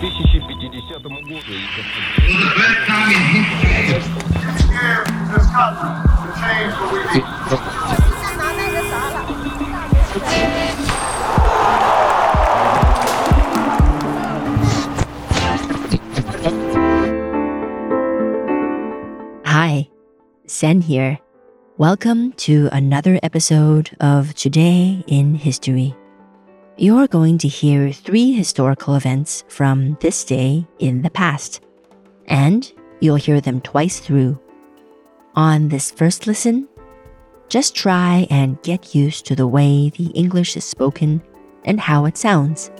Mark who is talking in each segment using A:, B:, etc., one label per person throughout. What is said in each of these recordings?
A: году.
B: Hi, Sen here. Welcome to another episode of Today in History. You're going to hear three historical events from this day in the past, and you'll hear them twice through. On this first listen, just try and get used to the way the English is spoken and how it sounds.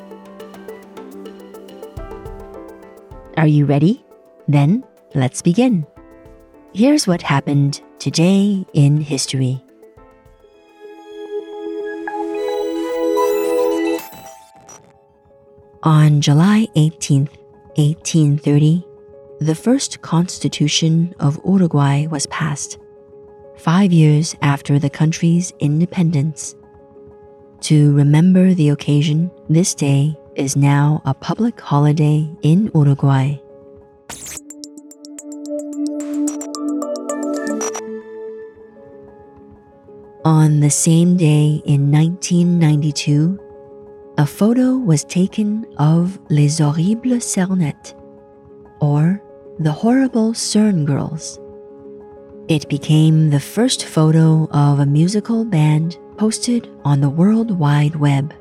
B: Are you ready? Then let's begin. Here's what happened today in history. On July 18, 1830, the first constitution of Uruguay was passed, five years after the country's independence. To remember the occasion, this day is now a public holiday in Uruguay. On the same day in 1992, a photo was taken of Les Horribles Cernettes, or the Horrible CERN Girls. It became the first photo of a musical band posted on the World Wide Web.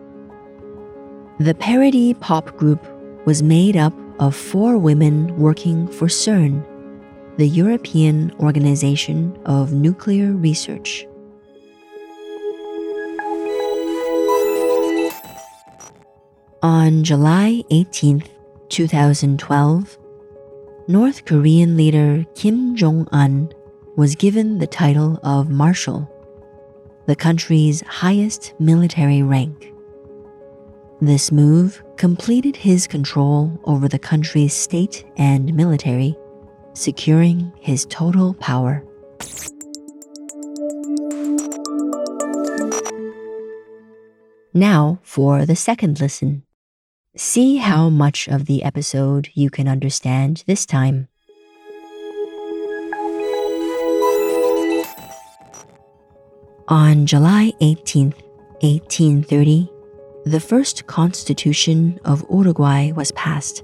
B: The parody pop group was made up of four women working for CERN, the European Organization of Nuclear Research. On July 18th, 2012, North Korean leader Kim Jong un was given the title of Marshal, the country's highest military rank. This move completed his control over the country's state and military, securing his total power. Now for the second listen. See how much of the episode you can understand this time. On July 18, 1830, the first constitution of Uruguay was passed,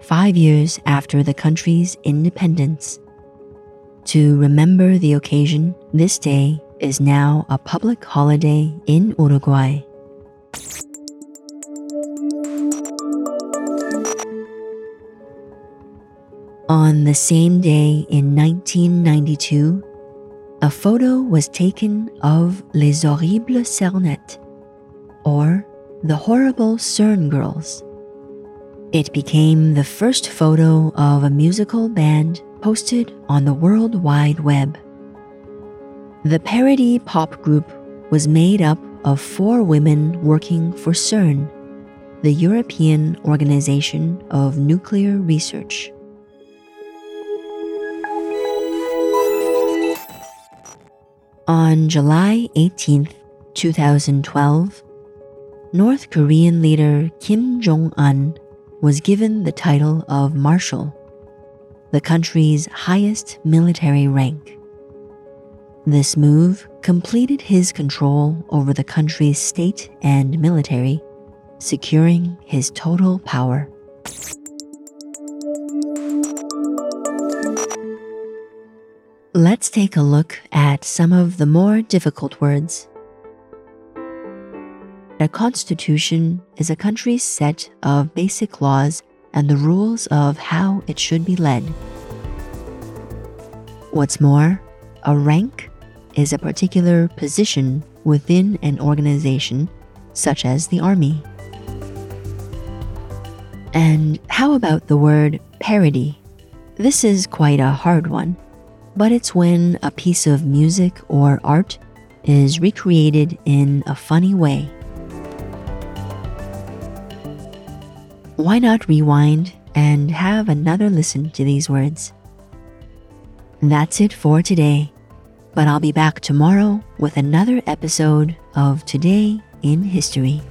B: five years after the country's independence. To remember the occasion, this day is now a public holiday in Uruguay. On the same day in 1992, a photo was taken of Les Horribles Cernettes, or the Horrible CERN Girls. It became the first photo of a musical band posted on the World Wide Web. The parody pop group was made up of four women working for CERN, the European Organization of Nuclear Research. On July 18, 2012, North Korean leader Kim Jong un was given the title of Marshal, the country's highest military rank. This move completed his control over the country's state and military, securing his total power. Let's take a look at some of the more difficult words. A constitution is a country's set of basic laws and the rules of how it should be led. What's more, a rank is a particular position within an organization, such as the army. And how about the word parody? This is quite a hard one, but it's when a piece of music or art is recreated in a funny way. Why not rewind and have another listen to these words? That's it for today, but I'll be back tomorrow with another episode of Today in History.